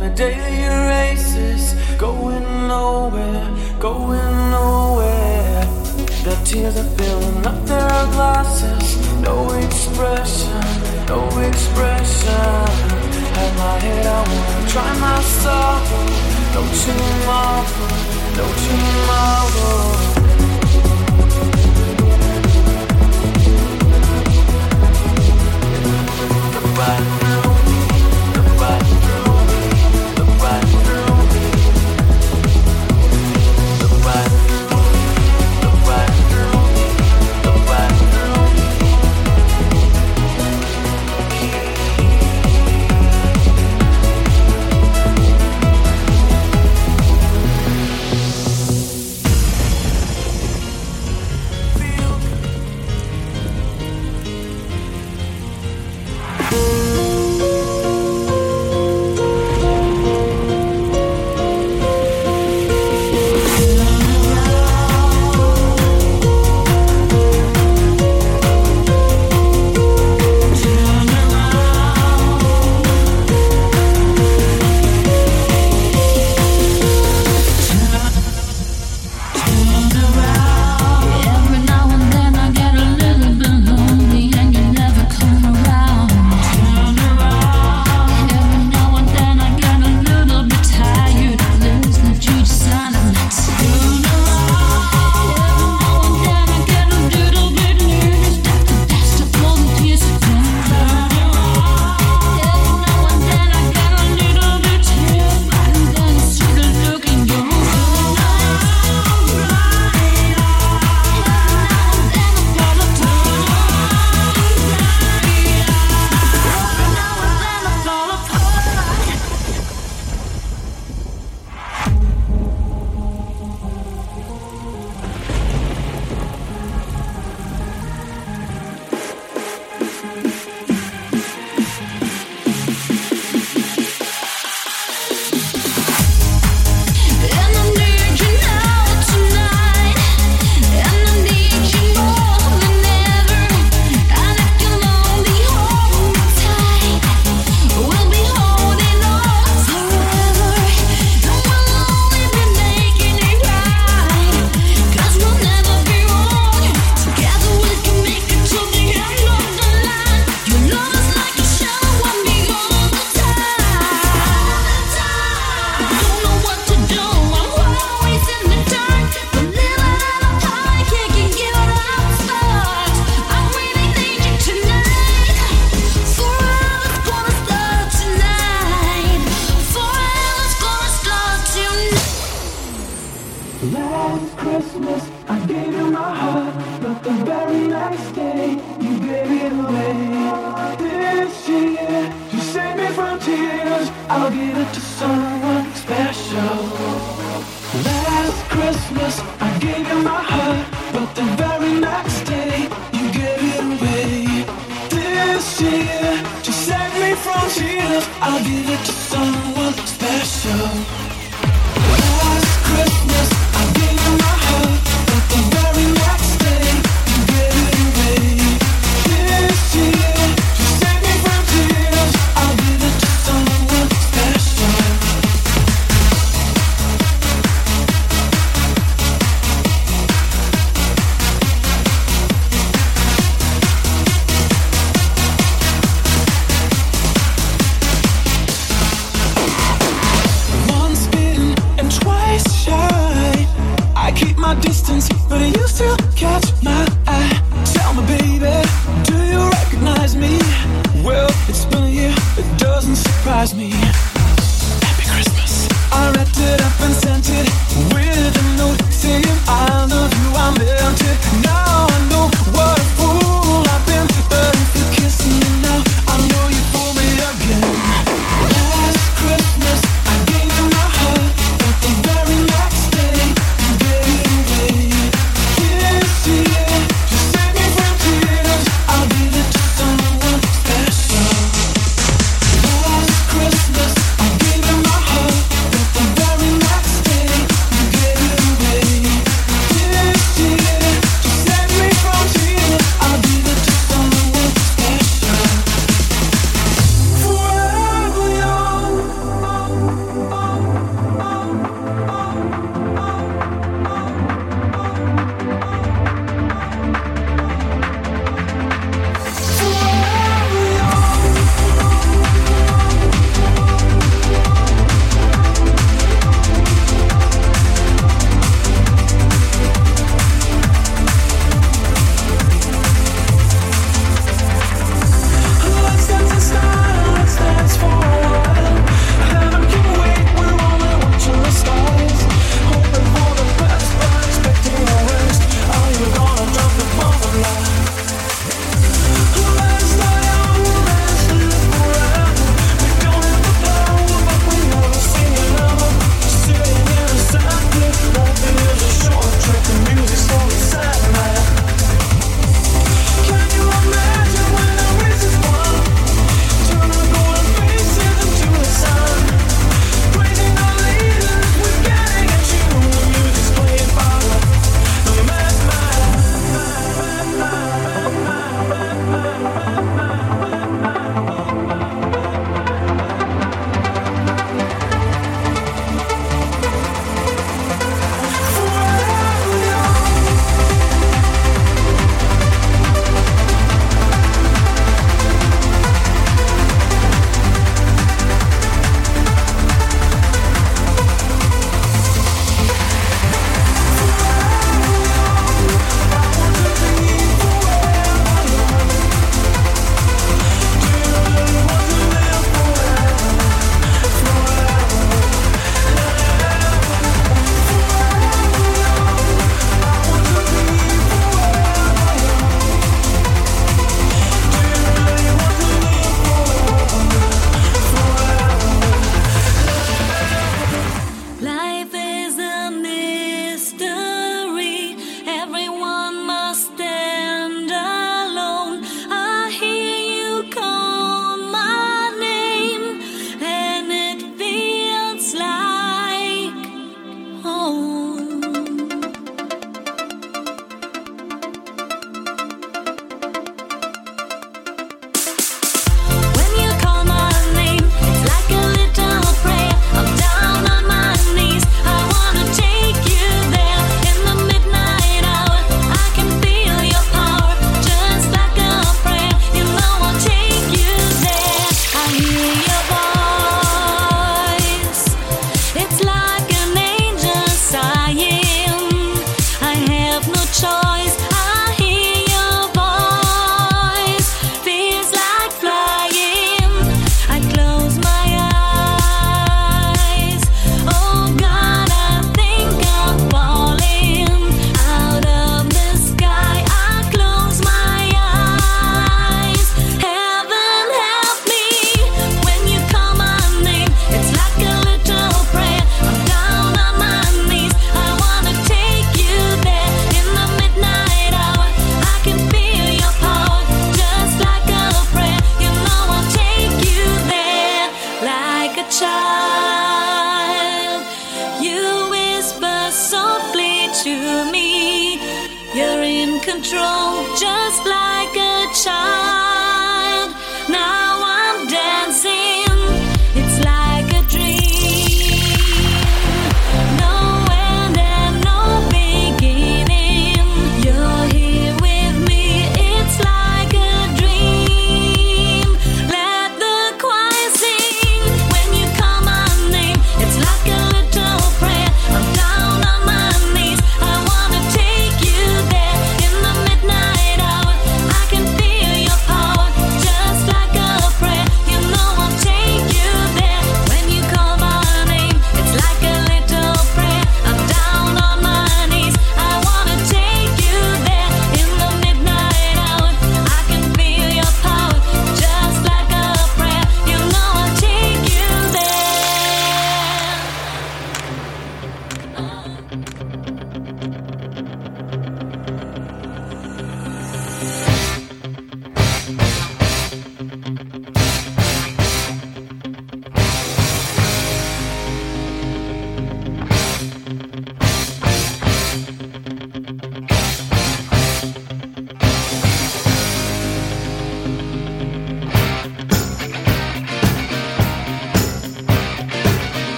the daily races, going nowhere, going nowhere. The tears are filling up their glasses, no expression, no expression. Have my head, I wanna try my sorrow, no tomorrow, no tomorrow. Bye.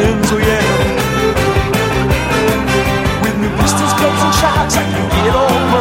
friends, oh yeah. With new pistols, guns, and shots, I can get over.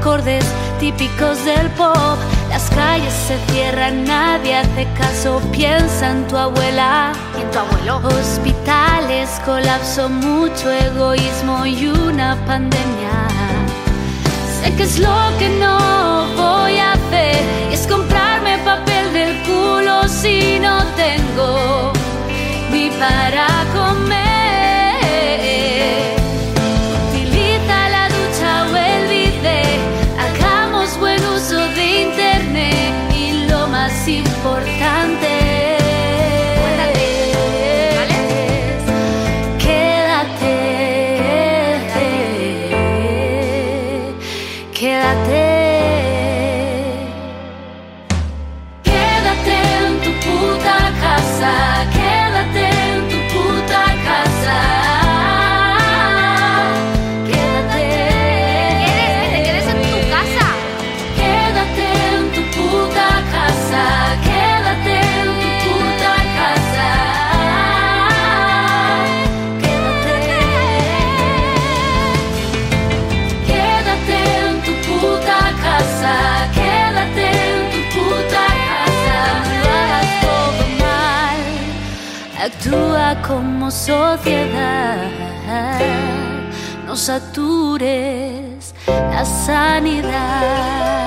Acordes típicos del pop. Las calles se cierran, nadie hace caso, piensa en tu abuela. ¿Y en tu abuelo? Hospitales, colapso, mucho egoísmo y una pandemia. Sé que es lo que no voy a hacer, y es comprarme papel del culo si no tengo ni para comer. por como sociedad. No satures la sanidad.